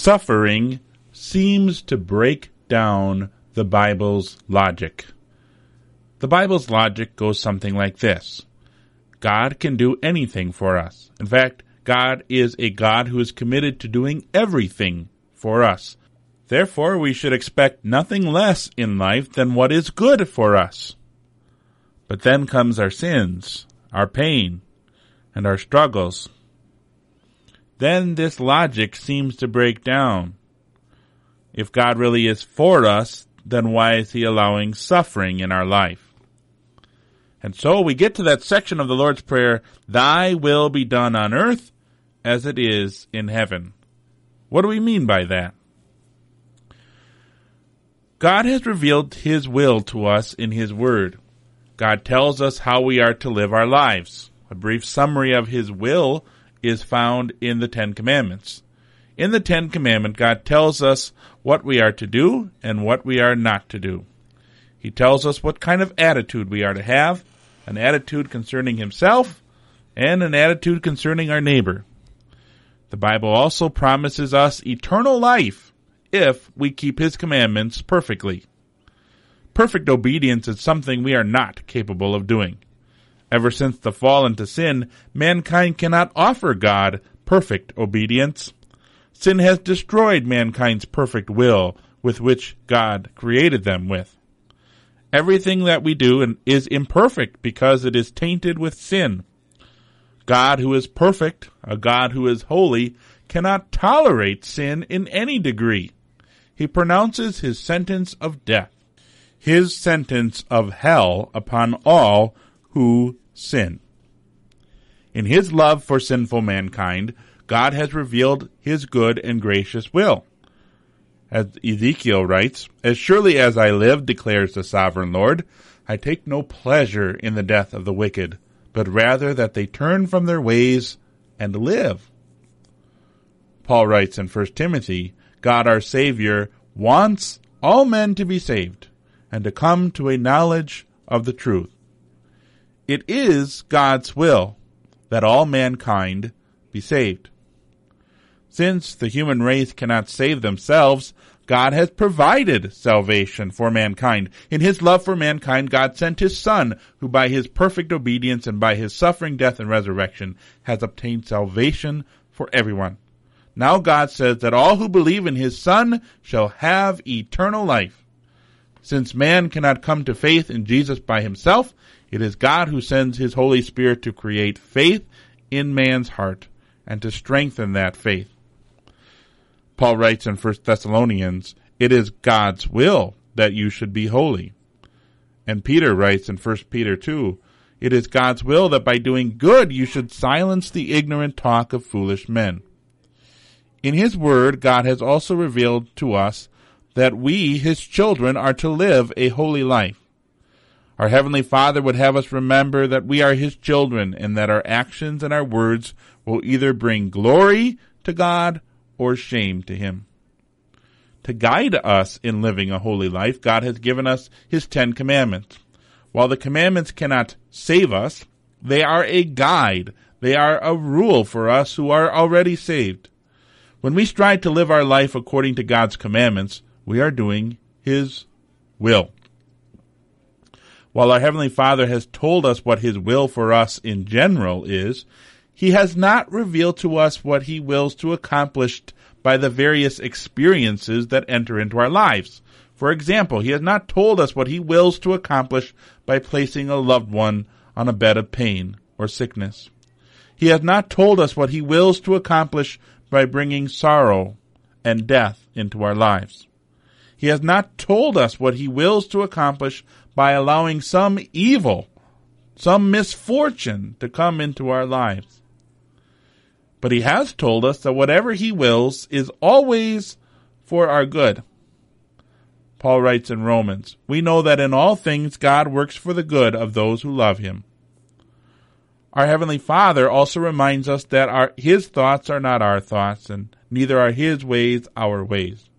Suffering seems to break down the Bible's logic. The Bible's logic goes something like this God can do anything for us. In fact, God is a God who is committed to doing everything for us. Therefore, we should expect nothing less in life than what is good for us. But then comes our sins, our pain, and our struggles. Then this logic seems to break down. If God really is for us, then why is he allowing suffering in our life? And so we get to that section of the Lord's Prayer, Thy will be done on earth as it is in heaven. What do we mean by that? God has revealed His will to us in His Word. God tells us how we are to live our lives. A brief summary of His will is found in the Ten Commandments. In the Ten Commandments, God tells us what we are to do and what we are not to do. He tells us what kind of attitude we are to have, an attitude concerning Himself, and an attitude concerning our neighbor. The Bible also promises us eternal life if we keep His commandments perfectly. Perfect obedience is something we are not capable of doing. Ever since the fall into sin, mankind cannot offer God perfect obedience. Sin has destroyed mankind's perfect will with which God created them with. Everything that we do is imperfect because it is tainted with sin. God who is perfect, a God who is holy, cannot tolerate sin in any degree. He pronounces his sentence of death, his sentence of hell upon all who sin. In his love for sinful mankind, God has revealed his good and gracious will. As Ezekiel writes, As surely as I live, declares the sovereign Lord, I take no pleasure in the death of the wicked, but rather that they turn from their ways and live. Paul writes in 1 Timothy, God our Savior wants all men to be saved and to come to a knowledge of the truth. It is God's will that all mankind be saved. Since the human race cannot save themselves, God has provided salvation for mankind. In his love for mankind, God sent his Son, who by his perfect obedience and by his suffering, death, and resurrection has obtained salvation for everyone. Now God says that all who believe in his Son shall have eternal life. Since man cannot come to faith in Jesus by himself, it is God who sends his Holy Spirit to create faith in man's heart and to strengthen that faith. Paul writes in 1 Thessalonians, it is God's will that you should be holy. And Peter writes in 1 Peter 2, it is God's will that by doing good you should silence the ignorant talk of foolish men. In His Word, God has also revealed to us that we, His children, are to live a holy life. Our Heavenly Father would have us remember that we are His children and that our actions and our words will either bring glory to God or shame to Him. To guide us in living a holy life, God has given us His Ten Commandments. While the commandments cannot save us, they are a guide. They are a rule for us who are already saved. When we strive to live our life according to God's commandments, we are doing His will. While our Heavenly Father has told us what His will for us in general is, he has not revealed to us what he wills to accomplish by the various experiences that enter into our lives. For example, he has not told us what he wills to accomplish by placing a loved one on a bed of pain or sickness. He has not told us what he wills to accomplish by bringing sorrow and death into our lives. He has not told us what he wills to accomplish by allowing some evil, some misfortune to come into our lives. But he has told us that whatever he wills is always for our good. Paul writes in Romans, We know that in all things God works for the good of those who love him. Our Heavenly Father also reminds us that our, His thoughts are not our thoughts, and neither are His ways our ways.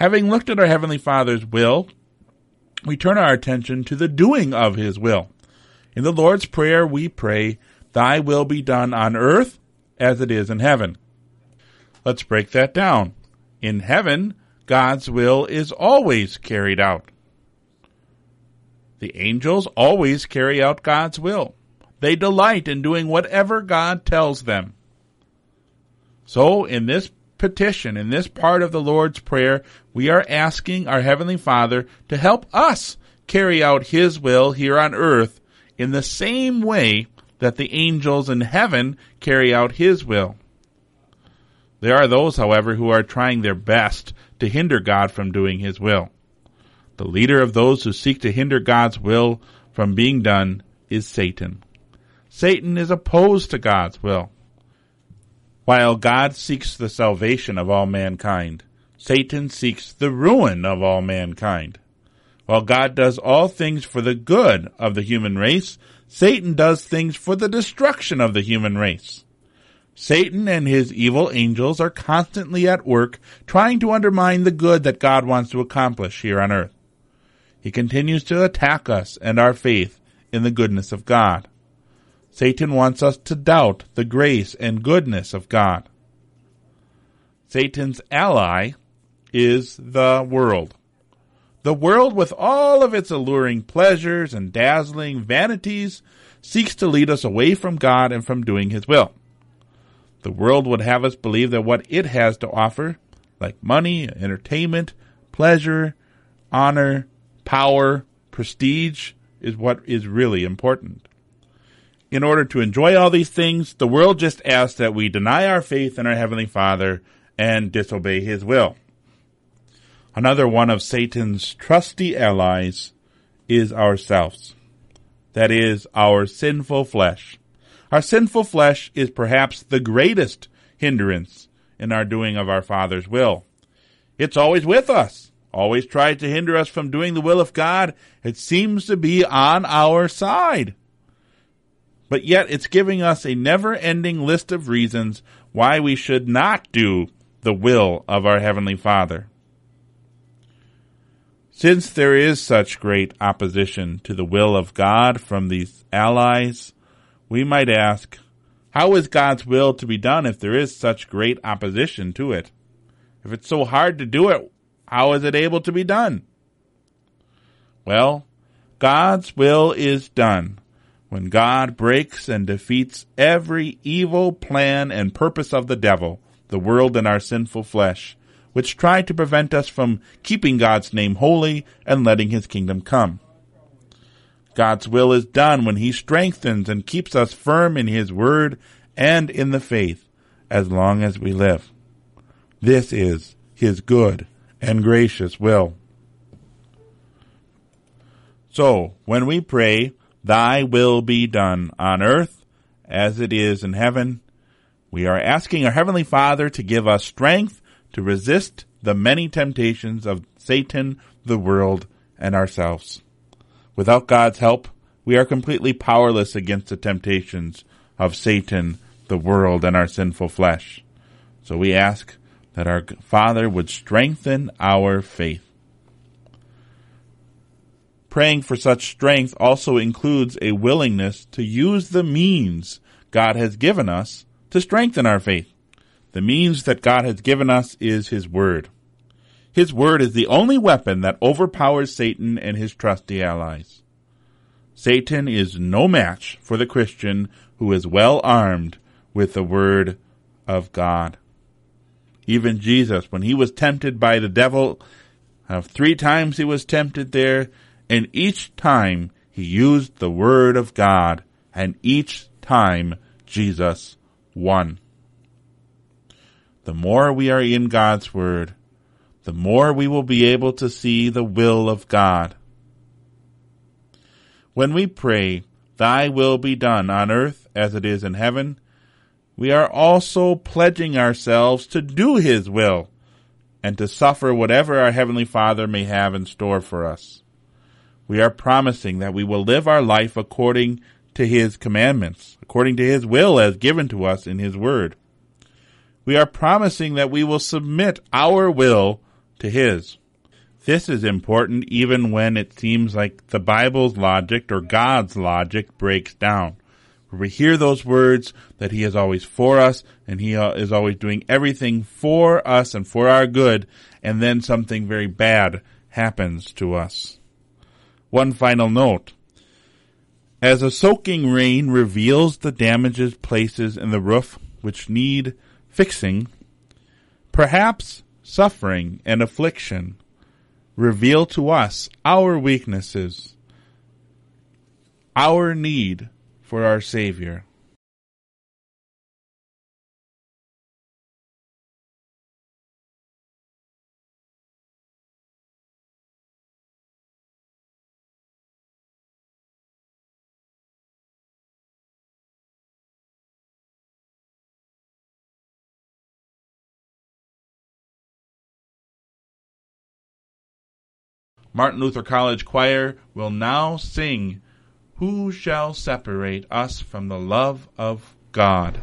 Having looked at our Heavenly Father's will, we turn our attention to the doing of His will. In the Lord's Prayer, we pray, Thy will be done on earth as it is in heaven. Let's break that down. In heaven, God's will is always carried out. The angels always carry out God's will. They delight in doing whatever God tells them. So, in this petition, in this part of the Lord's Prayer, we are asking our Heavenly Father to help us carry out His will here on earth in the same way that the angels in heaven carry out His will. There are those, however, who are trying their best to hinder God from doing His will. The leader of those who seek to hinder God's will from being done is Satan. Satan is opposed to God's will. While God seeks the salvation of all mankind, Satan seeks the ruin of all mankind. While God does all things for the good of the human race, Satan does things for the destruction of the human race. Satan and his evil angels are constantly at work trying to undermine the good that God wants to accomplish here on earth. He continues to attack us and our faith in the goodness of God. Satan wants us to doubt the grace and goodness of God. Satan's ally is the world. The world, with all of its alluring pleasures and dazzling vanities, seeks to lead us away from God and from doing His will. The world would have us believe that what it has to offer, like money, entertainment, pleasure, honor, power, prestige, is what is really important in order to enjoy all these things, the world just asks that we deny our faith in our Heavenly Father and disobey His will. Another one of Satan's trusty allies is ourselves. That is, our sinful flesh. Our sinful flesh is perhaps the greatest hindrance in our doing of our Father's will. It's always with us, always tries to hinder us from doing the will of God. It seems to be on our side but yet it's giving us a never ending list of reasons why we should not do the will of our Heavenly Father. Since there is such great opposition to the will of God from these allies, we might ask, how is God's will to be done if there is such great opposition to it? If it's so hard to do it, how is it able to be done? Well, God's will is done when God breaks and defeats every evil plan and purpose of the devil, the world and our sinful flesh, which try to prevent us from keeping God's name holy and letting his kingdom come. God's will is done when he strengthens and keeps us firm in his word and in the faith as long as we live. This is his good and gracious will. So, when we pray, Thy will be done on earth as it is in heaven. We are asking our Heavenly Father to give us strength to resist the many temptations of Satan, the world, and ourselves. Without God's help, we are completely powerless against the temptations of Satan, the world, and our sinful flesh. So we ask that our Father would strengthen our faith. Praying for such strength also includes a willingness to use the means God has given us to strengthen our faith. The means that God has given us is His Word. His Word is the only weapon that overpowers Satan and his trusty allies. Satan is no match for the Christian who is well armed with the Word of God. Even Jesus, when he was tempted by the devil, uh, three times he was tempted there, and each time he used the word of God, and each time Jesus won. The more we are in God's word, the more we will be able to see the will of God. When we pray, Thy will be done on earth as it is in heaven, we are also pledging ourselves to do His will and to suffer whatever our Heavenly Father may have in store for us we are promising that we will live our life according to His commandments, according to His will as given to us in His Word. We are promising that we will submit our will to His. This is important even when it seems like the Bible's logic or God's logic breaks down. we hear those words that He is always for us and He is always doing everything for us and for our good, and then something very bad happens to us. One final note. As a soaking rain reveals the damages places in the roof which need fixing, perhaps suffering and affliction reveal to us our weaknesses, our need for our Savior. Martin Luther College Choir will now sing Who Shall Separate Us from the Love of God?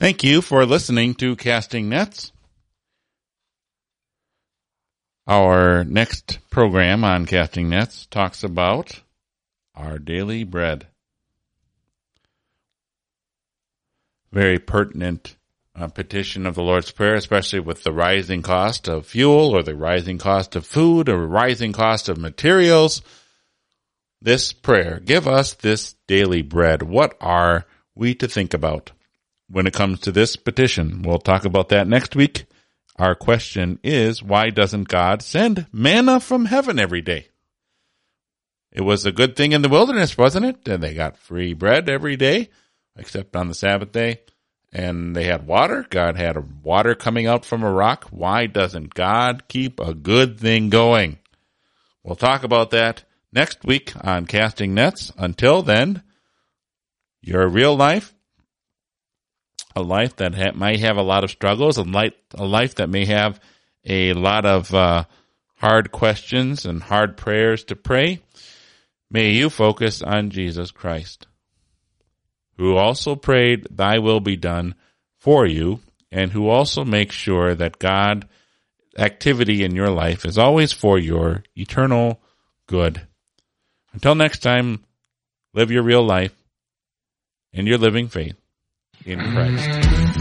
Thank you for listening to Casting Nets. Our next program on Casting Nets talks about our daily bread. Very pertinent uh, petition of the Lord's Prayer, especially with the rising cost of fuel or the rising cost of food or rising cost of materials. This prayer, give us this daily bread. What are we to think about when it comes to this petition? We'll talk about that next week. Our question is, why doesn't God send manna from heaven every day? It was a good thing in the wilderness, wasn't it? And they got free bread every day, except on the Sabbath day. And they had water. God had water coming out from a rock. Why doesn't God keep a good thing going? We'll talk about that next week on Casting Nets. Until then, your real life a life that ha- might have a lot of struggles, a life, a life that may have a lot of uh, hard questions and hard prayers to pray, may you focus on Jesus Christ, who also prayed, Thy will be done for you, and who also makes sure that God activity in your life is always for your eternal good. Until next time, live your real life in your living faith in Christ.